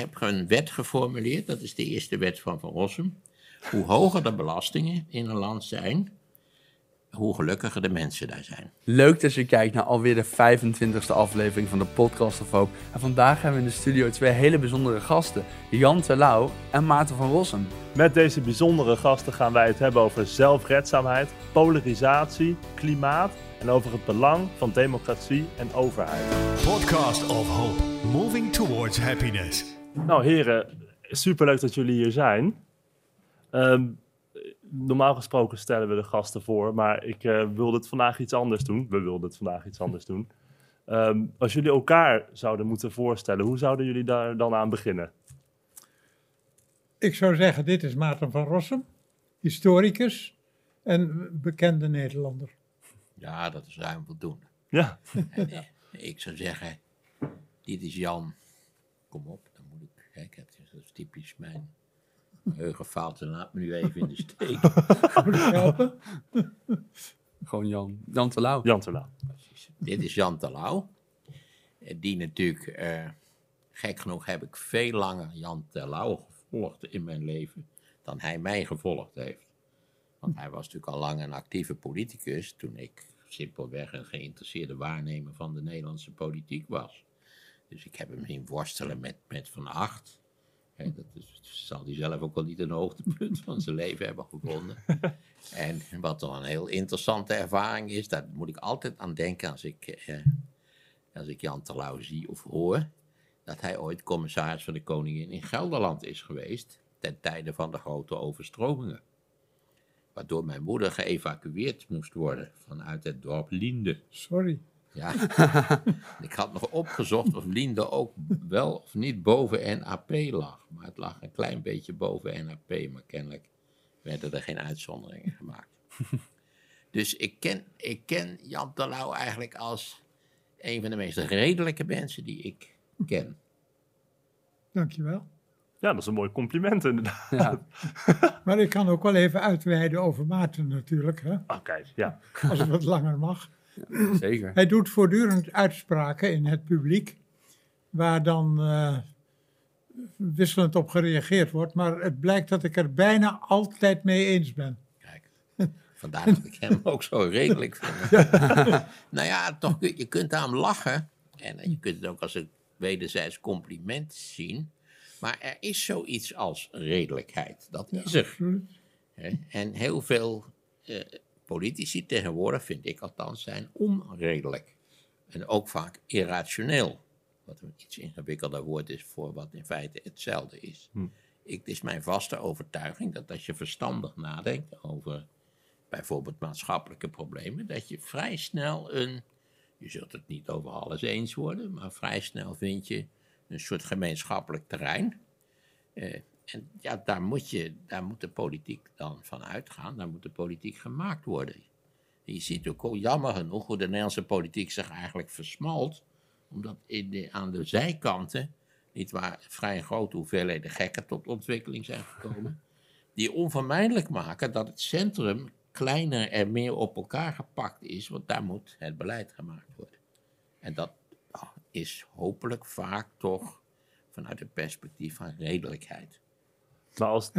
heb een wet geformuleerd, dat is de eerste wet van Van Rossum. Hoe hoger de belastingen in een land zijn, hoe gelukkiger de mensen daar zijn. Leuk dat je kijkt naar alweer de 25e aflevering van de Podcast of Hoop. En vandaag hebben we in de studio twee hele bijzondere gasten. Jan Terlouw en Maarten van Rossum. Met deze bijzondere gasten gaan wij het hebben over zelfredzaamheid, polarisatie, klimaat en over het belang van democratie en overheid. Podcast of Hope, moving towards happiness. Nou heren, superleuk dat jullie hier zijn. Ehm, normaal gesproken stellen we de gasten voor, maar ik uh, wilde het vandaag iets anders doen. We wilden het vandaag iets anders doen. Ehm, als jullie elkaar zouden moeten voorstellen, hoe zouden jullie daar dan aan beginnen? Ik zou zeggen, dit is Maarten van Rossum, historicus en bekende Nederlander. Ja, dat is ruim voldoende. Ja. En, eh, ik zou zeggen, dit is Jan. Kom op, ik. Dat is typisch mijn geheugenfout. Laat me nu even in de steek. Gewoon Jan. Jan Terlouw. Jan Terlouw. Precies. Dit is Jan Terlouw. Eh, Die natuurlijk, eh, gek genoeg heb ik veel langer Jan Terlouw gevolgd in mijn leven dan hij mij gevolgd heeft. Want hij was natuurlijk al lang een actieve politicus toen ik simpelweg een geïnteresseerde waarnemer van de Nederlandse politiek was. Dus ik heb hem zien worstelen met, met Van Acht. Dat is, zal hij zelf ook wel niet een hoogtepunt van zijn leven hebben gevonden. En wat dan een heel interessante ervaring is, daar moet ik altijd aan denken als ik, eh, als ik Jan Terlouw zie of hoor, dat hij ooit commissaris van de Koningin in Gelderland is geweest, ten tijde van de grote overstromingen. Waardoor mijn moeder geëvacueerd moest worden vanuit het dorp Linde. Sorry. Ja, ik had nog opgezocht of Linde ook wel of niet boven NAP lag. Maar het lag een klein beetje boven NAP, maar kennelijk werden er geen uitzonderingen gemaakt. Dus ik ken, ik ken Jan Terlouw eigenlijk als een van de meest redelijke mensen die ik ken. Dankjewel. Ja, dat is een mooi compliment inderdaad. Ja. Maar ik kan ook wel even uitweiden over Maarten natuurlijk, hè? Oké, ja. als het wat langer mag. Zeker. Hij doet voortdurend uitspraken in het publiek, waar dan eh, wisselend op gereageerd wordt. Maar het blijkt dat ik er bijna altijd mee eens ben. Kijk, vandaar dat ik hem ook zo redelijk vind. nou ja, toch, je kunt aan hem lachen. En je kunt het ook als een wederzijds compliment zien. Maar er is zoiets als redelijkheid. Dat is er. En heel veel eh, politici tegenwoordig, vind ik althans, zijn onredelijk. En ook vaak irrationeel. Wat een iets ingewikkelder woord is voor wat in feite hetzelfde is. Ik, het is mijn vaste overtuiging dat als je verstandig nadenkt over bijvoorbeeld maatschappelijke problemen, dat je vrij snel een, je zult het niet over alles eens worden, maar vrij snel vind je een soort gemeenschappelijk terrein. Eh, en ja, daar moet, je, daar moet de politiek dan van uitgaan. Daar moet de politiek gemaakt worden. En je ziet ook jammer genoeg hoe de Nederlandse politiek zich eigenlijk versmalt. Omdat in de, aan de zijkanten, niet waar, vrij grote hoeveelheden gekken tot ontwikkeling zijn gekomen. Die onvermijdelijk maken dat het centrum kleiner en meer op elkaar gepakt is. Want daar moet het beleid gemaakt worden. En dat is hopelijk vaak toch vanuit het perspectief van redelijkheid. Maar als...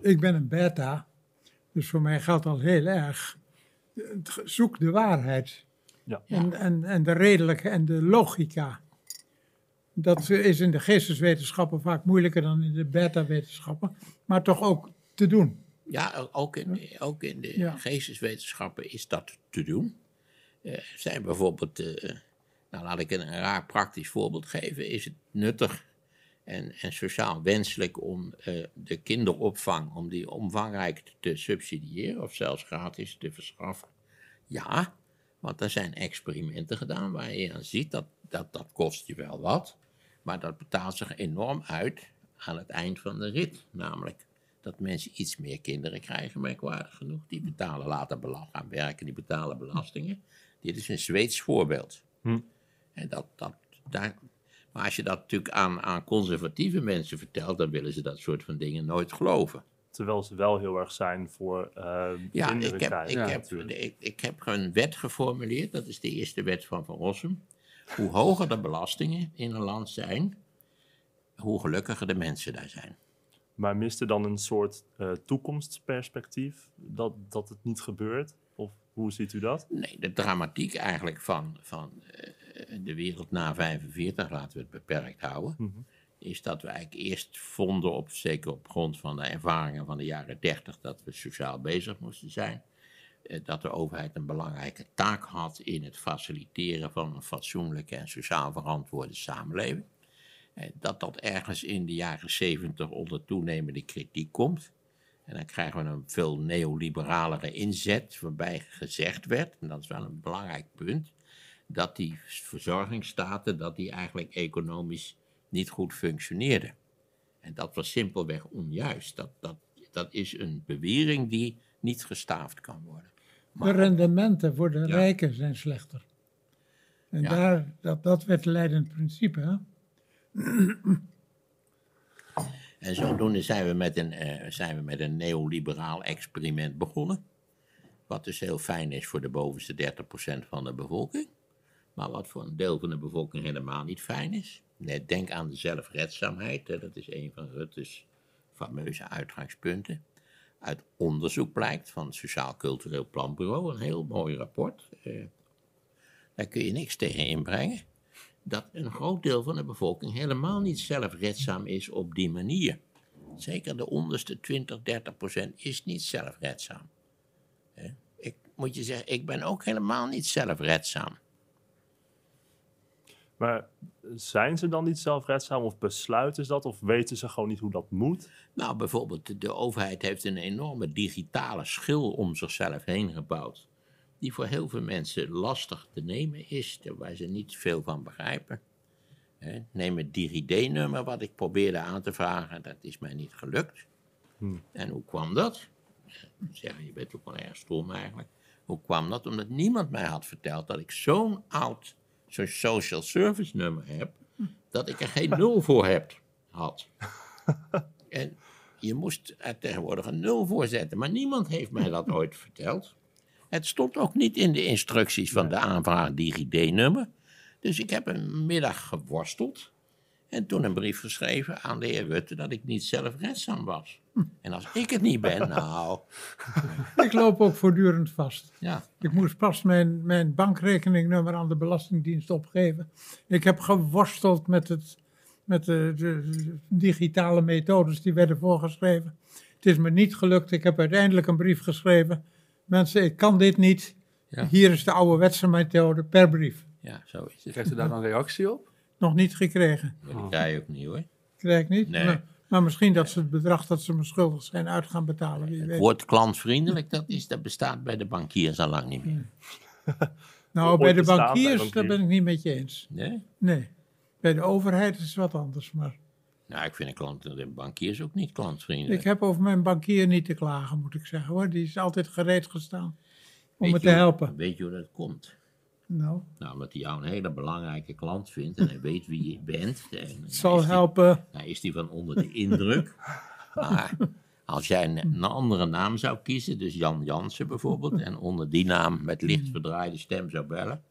Ik ben een beta, dus voor mij geldt al heel erg. eh, Zoek de waarheid ja. en, en, en de redelijke en de logica. Dat is in de geesteswetenschappen vaak moeilijker dan in de beta-wetenschappen, maar toch ook te doen. Ja, ook in, ook in de Ja. geesteswetenschappen is dat te doen. Eh, Er zijn bijvoorbeeld, eh, nou laat ik een, een raar praktisch voorbeeld geven, is het nuttig en, en sociaal wenselijk om eh, de kinderopvang, om die omvangrijk te subsidiëren of zelfs gratis te verschaffen? Ja, want er zijn experimenten gedaan waar je aan ziet dat, dat dat kost je wel wat, maar dat betaalt zich enorm uit aan het eind van de rit. Namelijk dat mensen iets meer kinderen krijgen, merkwaardig genoeg. Die betalen later belasting, gaan werken, die betalen belastingen. Dit is een Zweeds voorbeeld. Hm. En dat, dat, daar, maar als je dat natuurlijk aan, aan conservatieve mensen vertelt, dan willen ze dat soort van dingen nooit geloven. Terwijl ze wel heel erg zijn voor eh Ja, kinderen ik heb, krijgen. ik, Ja, heb, natuurlijk. ik, ik heb een wet geformuleerd, dat is de eerste wet van Van Rossum. Hoe hoger de belastingen in een land zijn, hoe gelukkiger de mensen daar zijn. Maar mist er dan een soort eh, toekomstperspectief dat, dat het niet gebeurt? Of hoe ziet u dat? Nee, de dramatiek eigenlijk van, van eh, de wereld na 45, laten we het beperkt houden, Mhm. is dat we eigenlijk eerst vonden, op, zeker op grond van de ervaringen van de jaren 30, dat we sociaal bezig moesten zijn. Eh, dat de overheid een belangrijke taak had in het faciliteren van een fatsoenlijke en sociaal verantwoorde samenleving. Eh, Dat dat ergens in de jaren 70 onder toenemende kritiek komt. En dan krijgen we een veel neoliberalere inzet, waarbij gezegd werd, en dat is wel een belangrijk punt, dat die verzorgingsstaten dat die eigenlijk economisch niet goed functioneerden. En dat was simpelweg onjuist. Dat, dat, dat is een bewering die niet gestaafd kan worden. De rendementen voor de Ja. rijken zijn slechter. En Ja. daar, dat, dat werd leidend principe. Hè? En zodoende zijn we met een, eh, zijn we met een neoliberaal experiment begonnen. Wat dus heel fijn is voor de bovenste 30% van de bevolking. Maar wat voor een deel van de bevolking helemaal niet fijn is. Denk aan de zelfredzaamheid. Dat is een van Rutte's fameuze uitgangspunten. Uit onderzoek blijkt van het Sociaal Cultureel Planbureau, een heel mooi rapport. eh, daar kun je niks tegen inbrengen. Dat een groot deel van de bevolking helemaal niet zelfredzaam is op die manier. Zeker de onderste 20, 30 procent is niet zelfredzaam. Ik moet je zeggen, ik ben ook helemaal niet zelfredzaam. Maar zijn ze dan niet zelfredzaam of besluiten ze dat? Of weten ze gewoon niet hoe dat moet? Nou, bijvoorbeeld, de- overheid heeft een enorme digitale schil om zichzelf heen gebouwd. Die voor heel veel mensen lastig te nemen is, waar ze niet veel van begrijpen. Neem het DigiD-nummer wat ik probeerde aan te vragen, dat is mij niet gelukt. En hoe kwam dat? Zeg, je bent ook wel erg stom eigenlijk. Hoe kwam dat? Omdat niemand mij had verteld dat ik zo'n oud zo'n social service nummer heb, dat ik er geen nul voor heb had. En je moest er tegenwoordig een nul voor zetten. Maar niemand heeft mij dat ooit verteld. Het stond ook niet in de instructies van de aanvraag DigiD-nummer. Dus ik heb een middag geworsteld. En toen een brief geschreven aan de heer Rutte dat ik niet zelfredzaam was. En als ik het niet ben, nou, Ik loop ook voortdurend vast. ja. Ik moest pas mijn, mijn bankrekeningnummer aan de Belastingdienst opgeven. Ik heb geworsteld met, het, met de, de- de digitale methodes die werden voorgeschreven. Het is me niet gelukt. Ik heb uiteindelijk een brief geschreven. Mensen, ik kan dit niet. Ja. Hier is de ouderwetse methode per brief. Ja, zo is het. Krijgt u daar dan reactie op? Nog niet gekregen. Krijg je ook niet hoor. Krijg ik niet. Nee. Maar, maar misschien dat ze het bedrag dat ze me schuldig zijn uit gaan betalen. Wie Het weet. woord klantvriendelijk, dat, is, dat bestaat bij de bankiers al lang niet meer. Nou, bij de bankiers, daar ben ik niet met je eens. Nee? Nee. Bij de overheid is het wat anders. Maar Nou, ik vind een klant, de bankiers ook niet klantvriendelijk. ik heb over mijn bankier niet te klagen, moet ik zeggen hoor. Die is altijd gereed gestaan om Weet me te helpen. Weet je hoe dat komt? Nou, Nou, omdat hij jou een hele belangrijke klant vindt en hij weet wie je bent. En het zal is die- helpen. Nou, is die van onder de indruk. Maar als jij een, een andere naam zou kiezen, dus Jan Jansen bijvoorbeeld, en onder die naam met licht verdraaide stem zou bellen,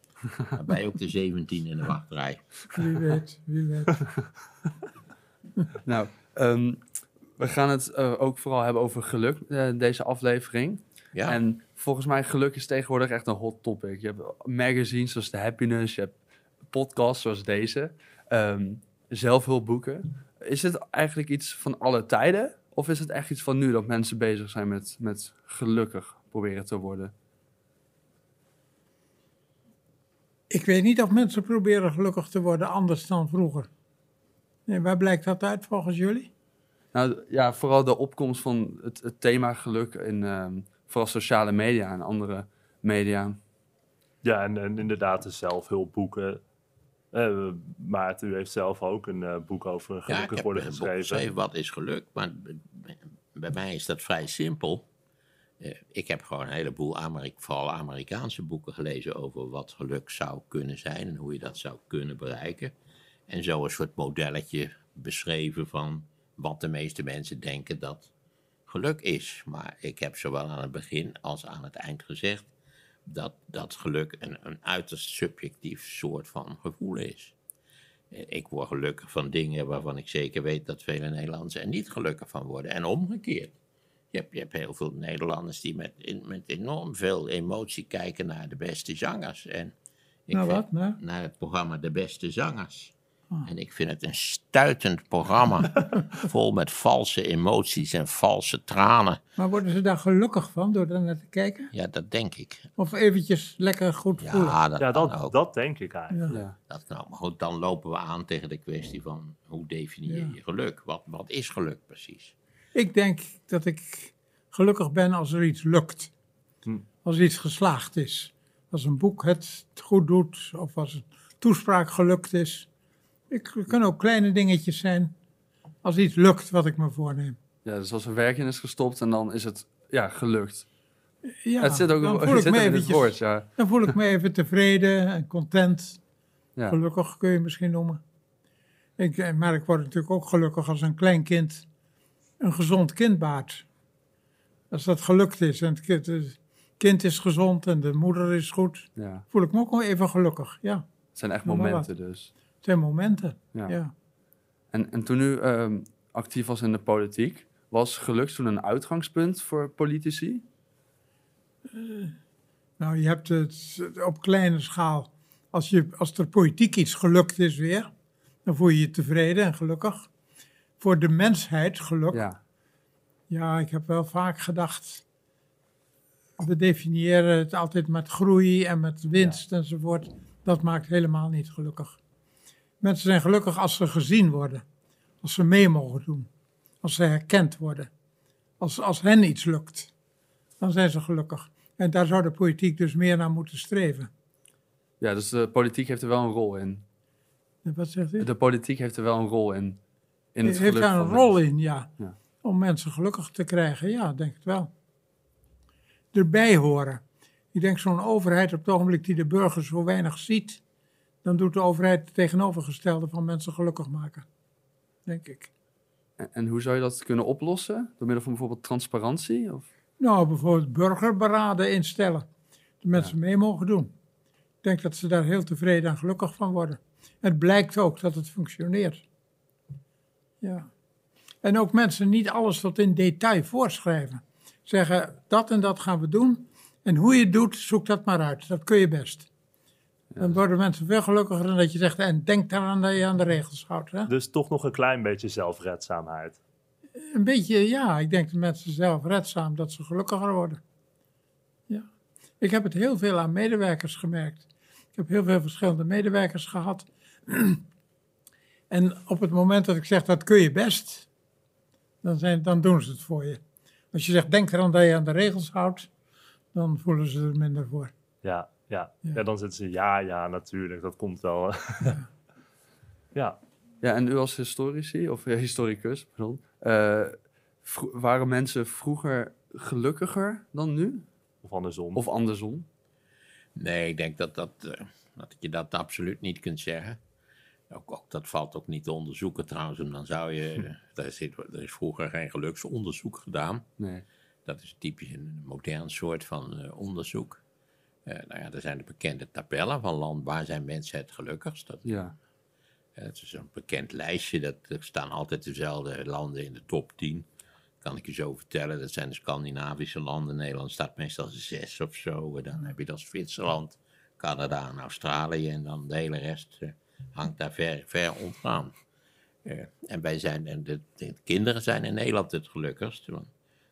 dan ben je ook de 17 in de wachtrij. Wie weet, wie weet. Nou, ehm, we gaan het eh, ook vooral hebben over geluk, eh, deze aflevering. Ja, En volgens mij geluk is tegenwoordig echt een hot topic. Je hebt magazines zoals The Happiness, je hebt podcasts zoals deze, ehm, zelfhulpboeken. Is het eigenlijk iets van alle tijden? Of is het echt iets van nu dat mensen bezig zijn met, met gelukkig proberen te worden? Ik weet niet of mensen proberen gelukkig te worden anders dan vroeger. Nee, waar blijkt dat uit volgens jullie? Nou ja, vooral de opkomst van het, het thema geluk in ehm, vooral sociale media en andere media. Ja, en, en inderdaad de zelfhulpboeken. Eh Maarten, u heeft zelf ook een eh, boek over ja gelukkig heb worden geschreven. geschreven, wat is geluk? Maar bij mij is dat vrij simpel. Eh, ik heb gewoon een heleboel, Amerik vooral Amerikaanse boeken gelezen over wat geluk zou kunnen zijn en hoe je dat zou kunnen bereiken. En zo een soort modelletje beschreven van wat de meeste mensen denken dat geluk is. Maar ik heb zowel aan het begin als aan het eind gezegd dat dat geluk een, een uiterst subjectief soort van gevoel is. Ik word gelukkig van dingen waarvan ik zeker weet dat vele Nederlanders er niet gelukkig van worden. En omgekeerd. Je hebt, je hebt heel veel Nederlanders die met, in- met enorm veel emotie kijken naar de beste zangers. En ik Nou wat, nou? Naar het programma De Beste Zangers. Ah. En ik vind het een stuitend programma. vol met valse emoties en valse tranen. Maar worden ze daar gelukkig van door daar naar te kijken? Ja, dat denk ik. Of eventjes lekker goed voelen? Ja, dat, Ja, dat, ook. dat denk ik eigenlijk. Ja. Ja. Dat. Maar goed, dan lopen we aan tegen de kwestie van hoe definieer je Ja. geluk? Wat, wat is geluk precies? Ik denk dat ik gelukkig ben als er iets lukt. Hm. Als iets geslaagd is. Als een boek het goed doet of als een toespraak gelukt is. Ik, het kunnen ook kleine dingetjes zijn. Als iets lukt wat ik me voorneem. ja, dus als er werk in is gestopt en dan is het ja, gelukt. Ja, het zit ook dan voel ik me eventjes, woord, ja. Dan voel ik me even tevreden en content. Ja. Gelukkig kun je misschien noemen. Ik, eh, maar ik word natuurlijk ook gelukkig als een klein kind een gezond kind baart. Als dat gelukt is en het kind, het kind is gezond en de moeder is goed, ja. voel ik me ook wel even gelukkig. Ja, Het zijn echt momenten dus. Zijn momenten. Ja. Ja. En, en toen u ehm, actief was in de politiek, was geluk toen een uitgangspunt voor politici? Nou, je hebt het op kleine schaal. Als, je, als er politiek iets gelukt is weer, dan voel je je tevreden en gelukkig. Voor de mensheid geluk Ja, Ja, ik heb wel vaak gedacht. We definiëren het altijd met groei en met winst enzovoort. Dat maakt helemaal niet gelukkig. Mensen zijn gelukkig als ze gezien worden, als ze mee mogen doen, als ze herkend worden, als, als hen iets lukt. Dan zijn ze gelukkig. En daar zou de politiek dus meer naar moeten streven. ja, dus de politiek heeft er wel een rol in. Wat zegt u? De politiek heeft er wel een rol in. in het heeft daar een rol mensen. in, ja. Ja. Om mensen gelukkig te krijgen, ja, denk ik wel. Erbij horen. Ik denk zo'n overheid op het ogenblik die de burger zo weinig ziet, dan doet de overheid het tegenovergestelde van mensen gelukkig maken. Denk ik. En, en hoe zou je dat kunnen oplossen? Door middel van bijvoorbeeld transparantie? Of? Nou, bijvoorbeeld burgerberaden instellen. De mensen mee mogen doen. Ik denk dat ze daar heel tevreden en gelukkig van worden. Het blijkt ook dat het functioneert. Ja. En ook mensen niet alles tot in detail voorschrijven. Zeggen, dat en dat gaan we doen. En hoe je het doet, zoek dat maar uit. Dat kun je best. Dan worden mensen veel gelukkiger dan dat je zegt, en denk daaraan dat je aan de regels houdt. Hè? Dus toch nog een klein beetje zelfredzaamheid. Een beetje, ja, ik denk dat mensen zelf redzaam, dat ze gelukkiger worden. Ja. Ik heb het heel veel aan medewerkers gemerkt. Ik heb heel veel verschillende medewerkers gehad. En op het moment dat ik zeg, dat kun je best, dan, zijn, dan doen ze het voor je. Als je zegt, denk eraan dat je aan de regels houdt, dan voelen ze er minder voor. Ja, ja. Ja. ja. dan zitten ze, ja, ja, natuurlijk, dat komt wel. ja. Ja, en u als historici, of historicus, pardon, eh, waren mensen vroeger gelukkiger dan nu? Of andersom. Of andersom? Nee, ik denk dat, dat, eh, dat je dat absoluut niet kunt zeggen. Ook, ook, dat valt ook niet te onderzoeken trouwens. En dan zou je. Er, zit, er is vroeger geen geluksonderzoek gedaan. Nee. Dat is typisch een modern soort van eh, onderzoek. Eh, nou ja, er zijn de bekende tabellen van land waar zijn mensen het gelukkigst. Dat, Ja. eh, het is een bekend lijstje, dat, er staan altijd dezelfde landen in de top 10. Kan ik je zo vertellen, dat zijn de Scandinavische landen. Nederland staat meestal zes of zo. Dan heb je dan Zwitserland, Canada en Australië. En dan de hele rest eh, hangt daar ver, ver onderaan. En wij zijn, en de, de kinderen zijn in Nederland het gelukkigst. Want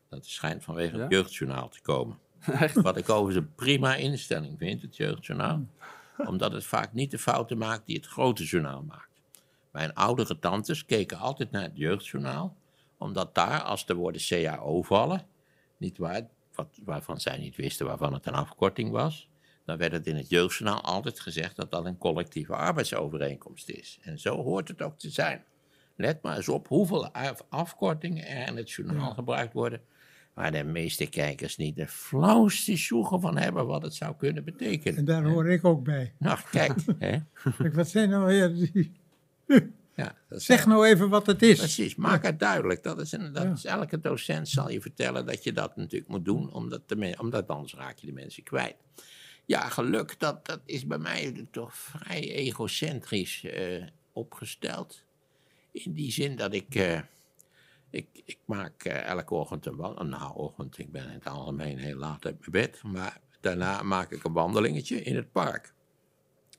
dat schijnt vanwege Ja? het jeugdjournaal te komen. Wat ik overigens een prima instelling vind, het jeugdjournaal. Omdat het vaak niet de fouten maakt die het grote journaal maakt. Mijn oudere tantes keken altijd naar het jeugdjournaal. Omdat daar, als de woorden CAO vallen, niet waar, wat, waarvan zij niet wisten waarvan het een afkorting was, dan werd het in het jeugdjournaal altijd gezegd dat dat een collectieve arbeidsovereenkomst is. En zo hoort het ook te zijn. Let maar eens op hoeveel af- afkortingen er in het journaal gebruikt worden, waar de meeste kijkers niet de flauwste sjoegen van hebben wat het zou kunnen betekenen. En daar hoor ik ook bij. Nou, kijk, hè? Wat zijn nou weer die... Ja, Zeg nou even wat het is. Precies, maak het duidelijk. Dat is een, dat Ja. is, elke docent zal je vertellen dat je dat natuurlijk moet doen, omdat, de omdat anders raak je de mensen kwijt. Ja, geluk, dat, dat is bij mij toch vrij egocentrisch. eh, opgesteld. In die zin dat ik. eh, ik, ik maak eh, elke ochtend een wandeling. Nou, ochtend, ik ben in het algemeen heel laat uit mijn bed. Maar daarna maak ik een wandelingetje in het park.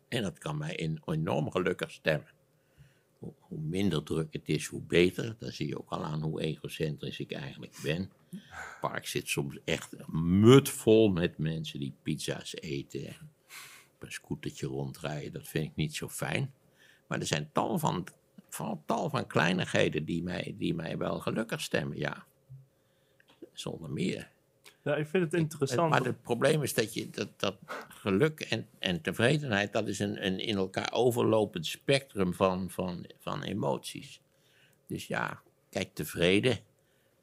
En dat kan mij in, enorm gelukkig stemmen. Hoe, hoe minder druk het is, hoe beter. Dan zie je ook al aan hoe egocentrisch ik eigenlijk ben. Het park zit soms echt mutvol met mensen die pizza's eten. En op een scootertje rondrijden. Dat vind ik niet zo fijn. Maar er zijn tal van, van, tal van kleinigheden die mij, die mij wel gelukkig stemmen, ja. Zonder meer. Ja, ik vind het interessant. Maar het probleem is dat, je, dat, dat geluk en, en tevredenheid, dat is een, een in elkaar overlopend spectrum van, van, van emoties. Dus ja, kijk, tevreden.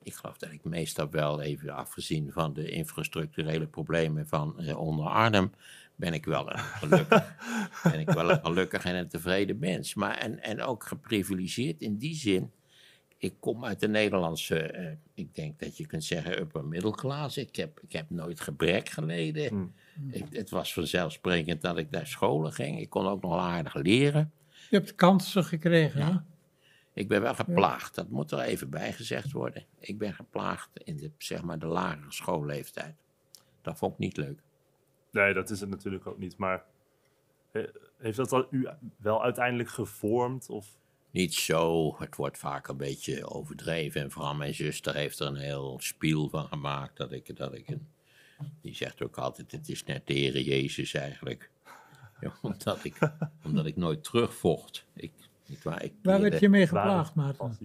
Ik geloof dat ik meestal wel, even afgezien van de infrastructurele problemen van eh, onder Arnhem, ben ik wel een gelukkig, ben ik wel een gelukkig en een tevreden mens. Maar en, en ook geprivilegeerd in die zin. Ik kom uit de Nederlandse, eh, ik denk dat je kunt zeggen, upper middelklasse. Ik heb, ik heb nooit gebrek geleden. Hmm. Ik, het was vanzelfsprekend dat ik naar scholen ging. Ik kon ook nog aardig leren. Je hebt kansen gekregen? Ik ben wel geplaagd, dat moet er even bij gezegd worden. Ik ben geplaagd in de, zeg maar, de lagere schoolleeftijd. Dat vond ik niet leuk. Nee, dat is het natuurlijk ook niet. Maar eh, heeft dat al u wel uiteindelijk gevormd? Of Niet zo, het wordt vaak een beetje overdreven. En vooral mijn zuster heeft er een heel spiel van gemaakt. Dat ik, dat ik een, die zegt ook altijd, het is net de Heer Jezus eigenlijk. Ja, omdat, ik, omdat ik nooit terugvocht. Ik, niet waar, ik Waar werd je mee geplaagd, Maarten?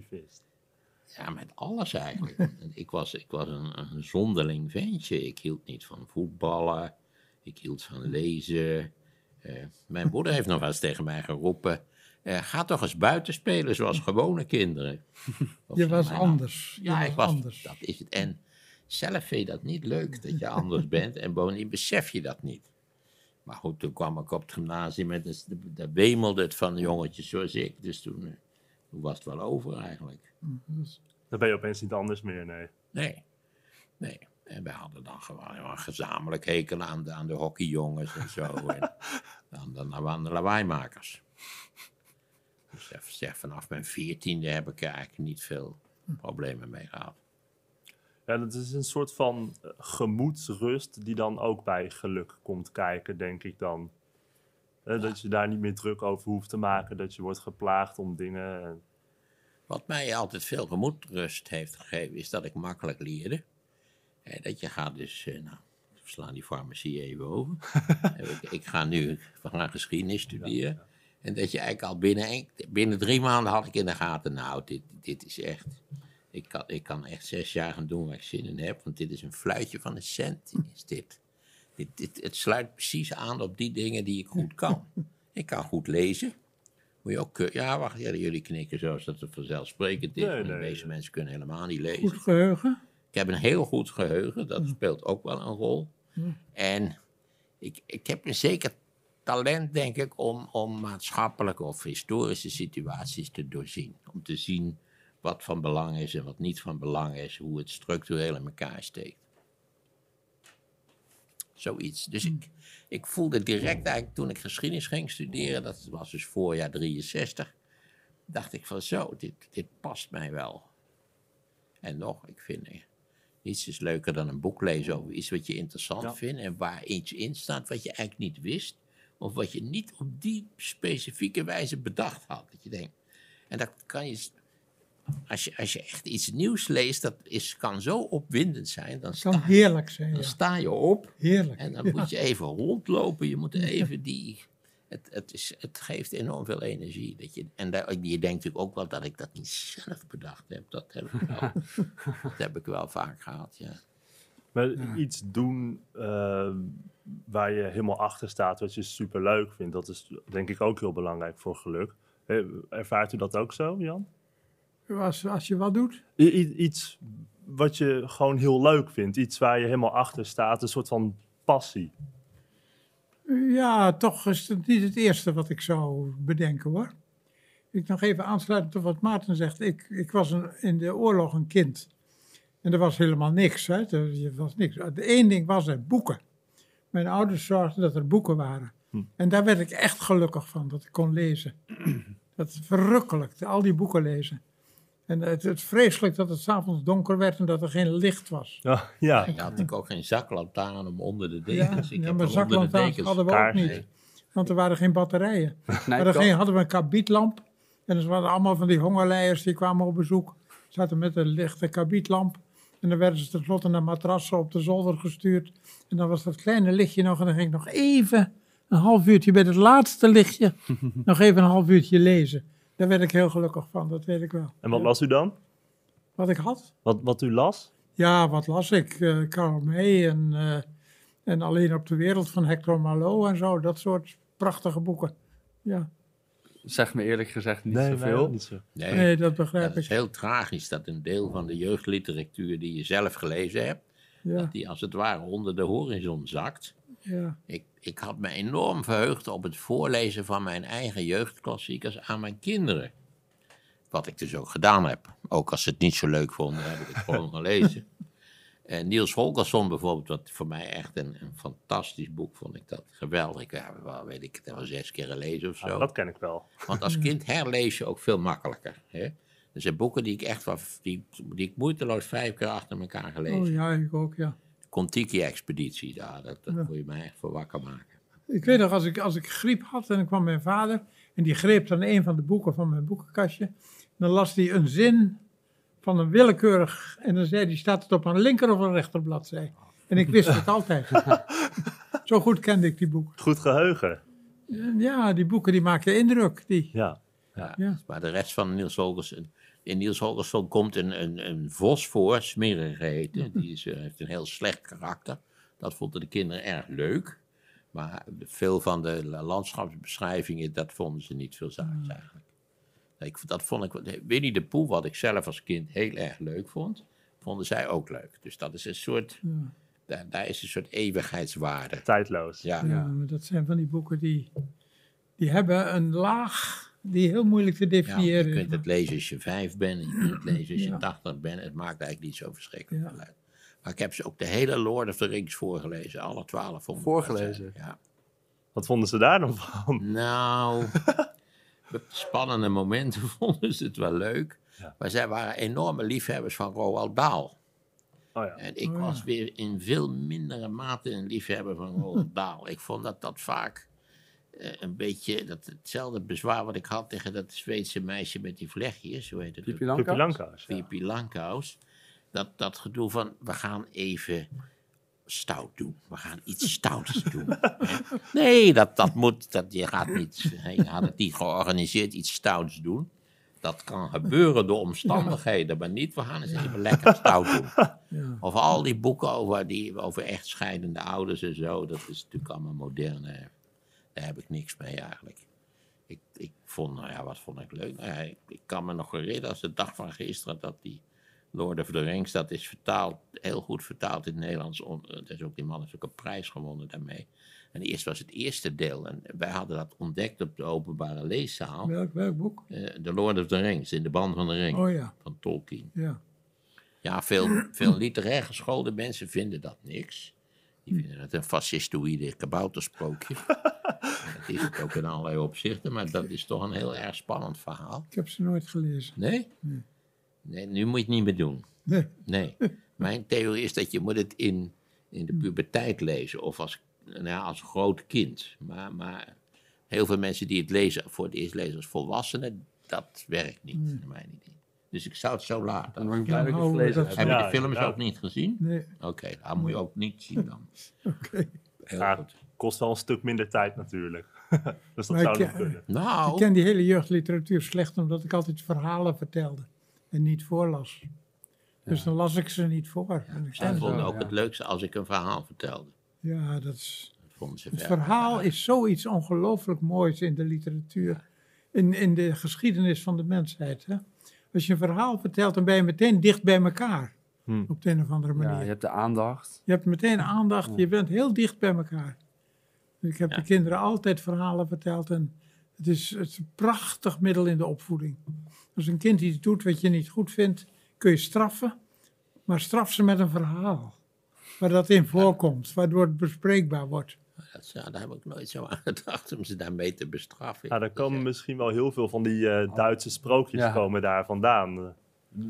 Ja, met alles eigenlijk. ik was, ik was een, een zonderling ventje. Ik hield niet van voetballen. Ik hield van lezen. Eh, mijn moeder heeft nog wel eens tegen mij geroepen... eh, ga toch eens buiten spelen zoals gewone kinderen. Of Je was nou, anders. Je Ja, ik was, anders. dat is het. En zelf vind je dat niet leuk, dat je anders bent. En bovendien besef je dat niet. Maar goed, toen kwam ik op het gymnasium en dus, daar wemelde het van jongetjes zoals ik. Dus toen, eh, toen was het wel over eigenlijk. Dan ben je opeens niet anders meer, nee. Nee, nee. En wij hadden dan gewoon een gezamenlijk hekel aan de, aan de hockeyjongens en zo. en aan, de, aan de lawaaimakers. Dus zeg, zeg, vanaf mijn veertiende heb ik er eigenlijk niet veel problemen mee gehad. Ja, dat is een soort van eh, gemoedsrust die dan ook bij geluk komt kijken, denk ik dan. Eh, Dat je daar niet meer druk over hoeft te maken, dat je wordt geplaagd om dingen. en- Wat mij altijd veel gemoedsrust heeft gegeven, is dat ik makkelijk leerde. Dat je gaat dus, eh, nou, we slaan die farmacie even over. Ik, ik ga nu we gaan geschiedenis studeren. En dat je eigenlijk al binnen, binnen drie maanden had ik in de gaten, nou, dit, dit is echt... Ik kan, ik kan echt zes jaar gaan doen waar ik zin in heb, want dit is een fluitje van een cent, is dit. Dit, dit. Het sluit precies aan op die dingen die ik goed kan. Ik kan goed lezen. Moet je ook, ja, wacht, ja, jullie knikken zoals dat het vanzelfsprekend is. Nee, de meeste nee. mensen kunnen helemaal niet lezen. Goed geheugen. Ik heb een heel goed geheugen, dat speelt ook wel een rol. En ik, ik heb een zeker talent, denk ik, om, om maatschappelijke of historische situaties te doorzien. Om te zien wat van belang is en wat niet van belang is, hoe het structureel in elkaar steekt. Zoiets. Dus ik, ik voelde direct eigenlijk toen ik geschiedenis ging studeren, dat was dus voorjaar 63, dacht ik van zo, dit, dit past mij wel. En nog, ik vind niets is leuker dan een boek lezen over iets wat je interessant Ja. vindt en waar iets in staat wat je eigenlijk niet wist. Of wat je niet op die specifieke wijze bedacht had. Dat je denkt. En dat kan je. Als je, als je echt iets nieuws leest, dat is, kan zo opwindend zijn. Dan Het kan sta, heerlijk zijn, dan ja. sta je op Heerlijk. en dan Ja. moet je even rondlopen. Je moet even die. Het, het, is, het geeft enorm veel energie. Dat je, en daar, je denkt natuurlijk ook wel dat ik dat niet zelf bedacht heb. Dat heb ik wel, dat heb ik wel vaak gehad, ja. Maar iets doen eh, waar je helemaal achter staat, wat je super leuk vindt, dat is denk ik ook heel belangrijk voor geluk. Ervaart u dat ook zo, Jan? Als, als je wat doet, i- iets wat je gewoon heel leuk vindt, iets waar je helemaal achter staat, een soort van passie. Ja, toch is het niet het eerste wat ik zou bedenken hoor. Ik nog even aansluitend op wat Maarten zegt. Ik, ik was een, in de oorlog een kind. En er was helemaal niks. Hè? Er, was niks. Het één ding was er, boeken. Mijn ouders zorgden dat er boeken waren. En daar werd ik echt gelukkig van, dat ik kon lezen. Dat is verrukkelijk, al die boeken lezen. En het, het vreselijk dat het s'avonds donker werd en dat er geen licht was. Ja, ja. Ja, had ik ook geen zaklantaarn om onder de Ja, dekens. ik ja heb maar de zaklantaarns hadden we ook niet. Want er waren geen batterijen. Nee, Maar dan ging- hadden we een kabietlamp. En er waren allemaal van die hongerleiers die kwamen op bezoek. Zaten met een lichte kabietlamp. En dan werden ze tenslotte naar matrassen op de zolder gestuurd. En dan was dat kleine lichtje nog. En dan ging ik nog even een half uurtje bij het laatste lichtje. nog even een half uurtje lezen. Daar werd ik heel gelukkig van, dat weet ik wel. En wat las u dan? Wat ik had? Wat, wat u las? Ja, wat las ik? Eh Karl May en, eh, en Alleen op de Wereld van Hector Malot en zo. Dat soort prachtige boeken. Ja, Zeg me eerlijk gezegd niet nee, zoveel. niet zo. Nee, nee, dat begrijp dat is ik. heel tragisch dat een deel van de jeugdliteratuur die je zelf gelezen hebt, Ja, die als het ware onder de horizon zakt. Ja. Ik, ik had me enorm verheugd op het voorlezen van mijn eigen jeugdklassiekers aan mijn kinderen. Wat ik dus ook gedaan heb. Ook als ze het niet zo leuk vonden, heb ik het gewoon gelezen. En Niels Holgersson bijvoorbeeld, wat voor mij echt een, een fantastisch boek vond ik dat. Geweldig. Ik heb wel, weet ik, het wel zes keer gelezen of zo. Ah, dat ken ik wel. Want als kind herlees je ook veel makkelijker. Hè? Er zijn boeken die ik echt wel, die, die ik moeiteloos vijf keer achter elkaar gelezen. Oh ja, ik ook, ja. Contiki-expeditie, daar, dat, dat Ja. moet je mij echt voor wakker maken. Ik weet nog, als ik, als ik griep had en dan kwam mijn vader en die greep dan een van de boeken van mijn boekenkastje. Dan las hij een zin van een willekeurig en dan zei hij, staat het op een linker of een rechterbladzij? En ik wist het altijd. Zo goed kende ik die boeken. Goed geheugen. Ja, die boeken die maken indruk. Die. Ja. Ja. Ja. Maar de rest van Niels Holgersson... In Niels Holgersson komt een, een, een vos voor, Smerig geheten. Die is, eh, heeft een heel slecht karakter. Dat vonden de kinderen erg leuk. Maar veel van de la- landschapsbeschrijvingen, dat vonden ze niet veel zaags eigenlijk. Ik, dat vond ik, Winnie de Pooh, wat ik zelf als kind heel erg leuk vond, vonden zij ook leuk. Dus dat is een soort, Ja. daar, daar is een soort eeuwigheidswaarde. Tijdloos. Ja, Ja, maar dat zijn van die boeken die, die hebben een laag die heel moeilijk te Ja, je definiëren is. kunt het lezen als je vijf bent, en je kunt het lezen als je Ja. tachtig bent. Het maakt eigenlijk niet zo verschrikkelijk Ja. veel uit. Maar ik heb ze ook de hele Lord of the Rings voorgelezen, alle twaalf. Voorgelezen? Ja. Wat vonden ze daar dan van? Nou, spannende momenten vonden ze het wel leuk. Ja. Maar zij waren enorme liefhebbers van Roald Dahl. Oh ja. En ik Oh ja. was weer in veel mindere mate een liefhebber van Roald Dahl. Ik vond dat dat vaak een beetje dat hetzelfde bezwaar wat ik had tegen dat Zweedse meisje met die vlechtjes. Hoe heet het? Langkous. Dat, dat gedoe van, we gaan even stout doen. We gaan iets stouts doen. hè. Nee, dat, dat moet, dat, je, gaat niet, je gaat het niet georganiseerd iets stouts doen. Dat kan gebeuren door omstandigheden, maar niet, we gaan eens even lekker stout doen. Ja. Of al die boeken over, die, over echtscheidende ouders en zo, dat is natuurlijk allemaal moderne. Daar heb ik niks mee eigenlijk. Ik, ik vond, nou ja, wat vond ik leuk? Nou ja, ik, ik kan me nog herinneren als de dag van gisteren dat die Lord of the Rings, dat is vertaald, heel goed vertaald in het Nederlands. Eh, is ook, die man heeft ook een prijs gewonnen daarmee. En eerst was het eerste deel. En wij hadden dat ontdekt op de openbare leeszaal. Welk, welk boek? eh, The Lord of the Rings, in de band van de ring Oh ja, van Tolkien. ja. Ja, veel, veel literair geschoolde mensen vinden dat niks. Die vinden het een fascistoïde kaboutersprookje. dat is het ook in allerlei opzichten, maar dat is toch een heel erg spannend verhaal. Ik heb ze nooit gelezen. Nee? Nee, nu moet je het niet meer doen. Nee. Nee. Mijn theorie is dat je moet het in, in de puberteit lezen of als, nou ja, als groot kind. Maar, maar heel veel mensen die het lezen voor het eerst lezen als volwassenen, dat werkt niet, naar mijn idee. Dus ik zou het zo Dan laten. ben ik Ja, blij dat ik het heb. Je Ja, de films ook niet gezien? Nee, Oké, dat moet je ook niet zien dan. oké. Ja, goed. kost wel een stuk minder tijd natuurlijk. dus dat Maar zou ik, kunnen. Nou, Ik ken die hele jeugdliteratuur slecht omdat ik altijd verhalen vertelde en niet voorlas. Dus dan las ik ze niet voor. En ik zij vonden ook ja. het leukste als ik een verhaal vertelde. ja, dat is, Dat vonden ze het ver- verhaal is zoiets ongelooflijk moois in de literatuur. In, in de geschiedenis van de mensheid. Hè? Als je een verhaal vertelt, dan ben je meteen dicht bij elkaar. Hm. Op de een of andere manier. Ja, je hebt de aandacht. Je hebt meteen aandacht, je bent heel dicht bij elkaar. Ik heb Ja. de kinderen altijd verhalen verteld en het is, het is een prachtig middel in de opvoeding. Als een kind iets doet wat je niet goed vindt, kun je straffen, maar straf ze met een verhaal. Waar dat in voorkomt, waardoor het bespreekbaar wordt. Dat, ja, daar heb ik nooit zo aan gedacht om ze daarmee te bestraffen. Ja, daar komen misschien wel heel veel van die eh, Duitse sprookjes Ja. komen daar vandaan.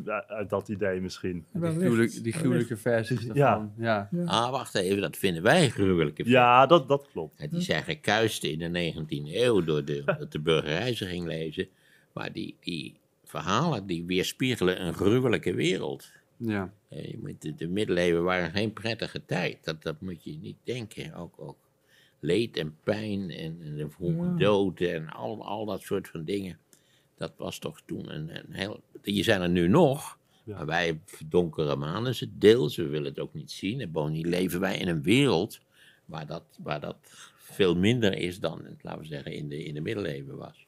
eh, uit dat idee misschien. Die Wellicht, gruwelijk- die gruwelijke versies Ja. ervan. Ja. Ja. Ah, wacht even, dat vinden wij gruwelijke Ja, dat, dat klopt. Ja, die zijn gekuist in de 19e eeuw door de, dat de burgerij ze ging lezen. Maar die, die verhalen die weerspiegelen een gruwelijke wereld. ja. Eh, je moet, de, de middeleeuwen waren geen prettige tijd. Dat, dat moet je niet denken. Ook, ook leed en pijn en, en de vroege Ja. dood en al, al dat soort van dingen. Dat was toch toen een, een heel... Je zijn er nu nog, Ja. maar wij verdonkeren manen ze deels. We willen het ook niet zien. En bovendien leven wij in een wereld waar dat, waar dat veel minder is dan, laten we zeggen, in de, in de middeleeuwen was.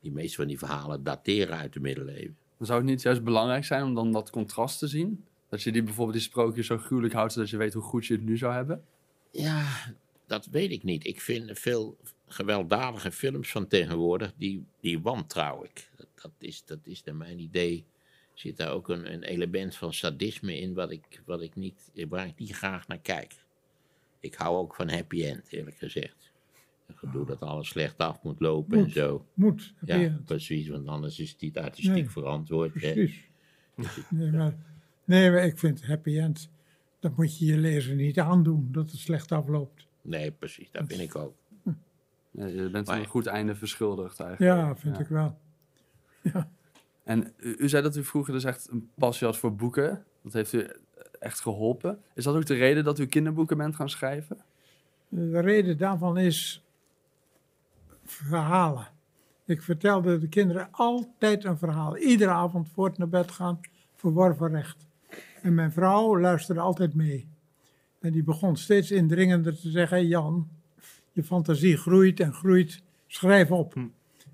Die meeste van die verhalen dateren uit de middeleeuwen. Dan zou het niet juist belangrijk zijn om dan dat contrast te zien? Dat je die bijvoorbeeld die sprookjes zo gruwelijk houdt, zodat je weet hoe goed je het nu zou hebben? Ja, dat weet ik niet. Ik vind veel gewelddadige films van tegenwoordig, die, die wantrouw ik. Dat, dat, is, dat is naar mijn idee, zit daar ook een, een element van sadisme in, wat ik, wat ik niet, waar ik niet graag naar kijk. Ik hou ook van happy end, eerlijk gezegd. Een gedoe dat alles slecht af moet lopen en zo. Moet. Ja, precies, want anders is het niet artistiek Nee, verantwoord. Precies. Nee maar, nee, maar ik vind happy end, dat moet je je lezer niet aandoen, dat het slecht afloopt. Nee, precies, dat vind ik ook. Ja, je bent Maar- een goed einde verschuldigd eigenlijk. Ja, vind Ja. ik wel. En u, u zei dat u vroeger dus echt een passie had voor boeken. Dat heeft u echt geholpen. Is dat ook de reden dat u kinderboeken bent gaan schrijven? De reden daarvan is verhalen. Ik vertelde de kinderen altijd een verhaal. Iedere avond voor het naar bed gaan, verworven recht. En mijn vrouw luisterde altijd mee. En die begon steeds indringender te zeggen: "Hey Jan, je fantasie groeit en groeit, schrijf op.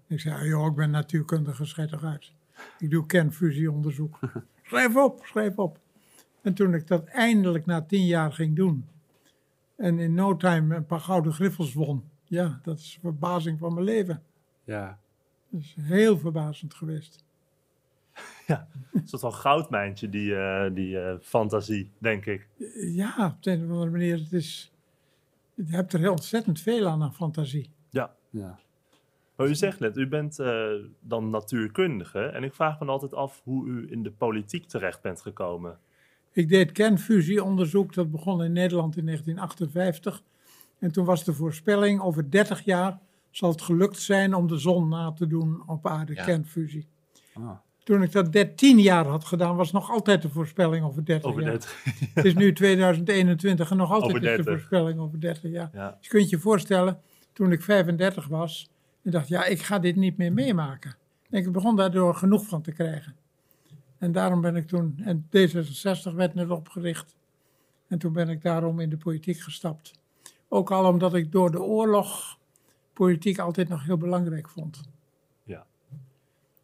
Ik zei: "Ah, joh, ik ben natuurkundige, uit. Ik doe kernfusieonderzoek. schrijf op, schrijf op. En toen ik dat eindelijk na tien jaar ging doen, en in no time een paar gouden griffels won. Ja, dat is de verbazing van mijn leven. Ja. Dat is heel verbazend geweest. Een soort van goudmijntje, die, eh, die eh, fantasie, denk ik. Ja, op de een of andere manier, het is, je hebt er heel ontzettend veel aan, aan fantasie. Ja. ja. Maar u zegt net, u bent eh, dan natuurkundige. En ik vraag me altijd af hoe u in de politiek terecht bent gekomen. Ik deed kernfusieonderzoek, dat begon in Nederland in 1958. En toen was de voorspelling, over 30 jaar zal het gelukt zijn om de zon na te doen op aarde, Ja. kernfusie. Ah. Toen ik dat 13 jaar had gedaan, was nog altijd de voorspelling over 30 Over jaar. dit. Het is nu 2021 en nog altijd is de 30. voorspelling over 30 jaar. Ja. Dus je kunt je voorstellen, toen ik 35 was, en dacht, ja, ik ga dit niet meer meemaken. En ik begon daardoor genoeg van te krijgen. En daarom ben ik toen, en D66 werd net opgericht. En toen ben ik daarom in de politiek gestapt. Ook al omdat ik door de oorlog politiek altijd nog heel belangrijk vond. Ja.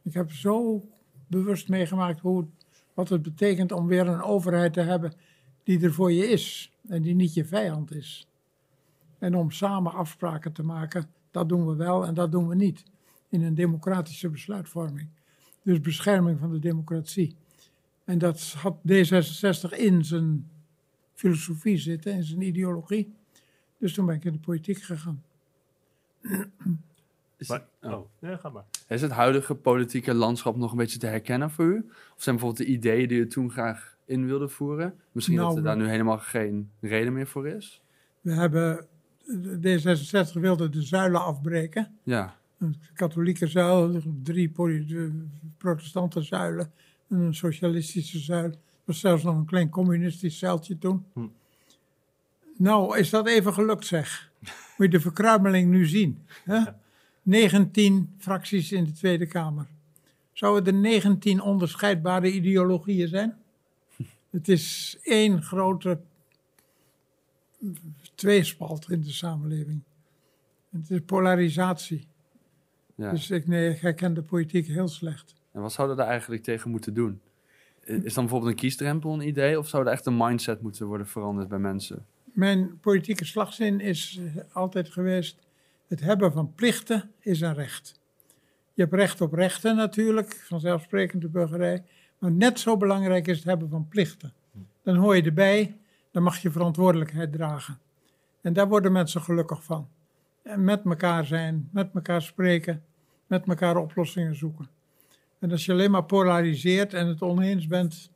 Ik heb zo bewust meegemaakt hoe, wat het betekent om weer een overheid te hebben die er voor je is en die niet je vijand is. En om samen afspraken te maken, dat doen we wel en dat doen we niet. In een democratische besluitvorming. Dus bescherming van de democratie. En dat had D66 in zijn filosofie zitten, in zijn ideologie. Dus toen ben ik in de politiek gegaan. Is, Maar, oh. oh, ja, ga maar. is het huidige politieke landschap nog een beetje te herkennen voor u? Of zijn bijvoorbeeld de ideeën die u toen graag in wilde voeren? Misschien Nou, dat er daar nu helemaal geen reden meer voor is? We hebben, D66 wilde de zuilen afbreken. Ja, Een katholieke zuil, drie protestante zuilen en een socialistische zuil. Er was zelfs nog een klein communistisch zuiltje toen. Hm. Nou, is dat even gelukt zeg. Moet je de verkruimeling nu zien. Hè? 19 fracties in de Tweede Kamer. Zouden er 19 onderscheidbare ideologieën zijn? Het is één grote tweespalt in de samenleving. Het is polarisatie. ja. Dus ik, nee, ik herken de politiek heel slecht. En wat zouden we daar eigenlijk tegen moeten doen? Is dan bijvoorbeeld een kiesdrempel een idee? Of zou er echt een mindset moeten worden veranderd bij mensen? Mijn politieke slagzin is eh, altijd geweest: het hebben van plichten is een recht. Je hebt recht op rechten natuurlijk, vanzelfsprekend de burgerij. Maar net zo belangrijk is het hebben van plichten. Dan hoor je erbij, dan mag je verantwoordelijkheid dragen. En daar worden mensen gelukkig van. En met elkaar zijn, met elkaar spreken, met elkaar oplossingen zoeken. En als je alleen maar polariseert en het oneens bent,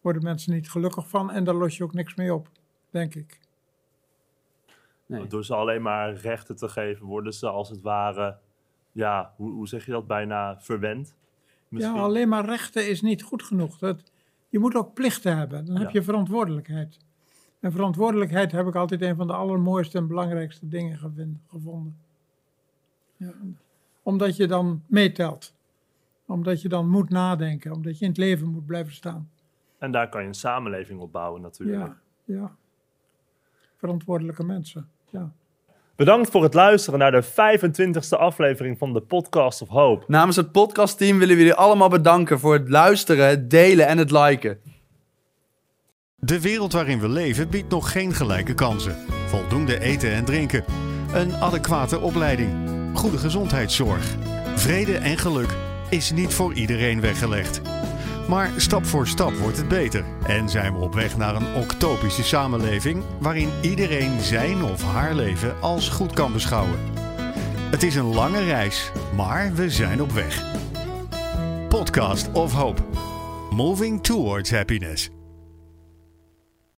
worden mensen niet gelukkig van. En daar los je ook niks mee op, denk ik. Nee. Door ze alleen maar rechten te geven, worden ze als het ware, ja, hoe, hoe zeg je dat, bijna verwend. Misschien. Ja, alleen maar rechten is niet goed genoeg. Dat, je moet ook plichten hebben. Dan heb Ja. je verantwoordelijkheid. En verantwoordelijkheid heb ik altijd een van de allermooiste en belangrijkste dingen gevonden. Ja, omdat je dan meetelt. Omdat je dan moet nadenken. Omdat je in het leven moet blijven staan. En daar kan je een samenleving op bouwen natuurlijk. Ja, ja. Verantwoordelijke mensen. Ja. Bedankt voor het luisteren naar de 25e aflevering van de Podcast of Hope. Namens het podcastteam willen we jullie allemaal bedanken voor het luisteren, het delen en het liken. De wereld waarin we leven biedt nog geen gelijke kansen. Voldoende eten en drinken. Een adequate opleiding. Goede gezondheidszorg. Vrede en geluk is niet voor iedereen weggelegd. Maar stap voor stap wordt het beter en zijn we op weg naar een octopische samenleving waarin iedereen zijn of haar leven als goed kan beschouwen. Het is een lange reis, maar we zijn op weg. Podcast of Hope. Moving towards happiness.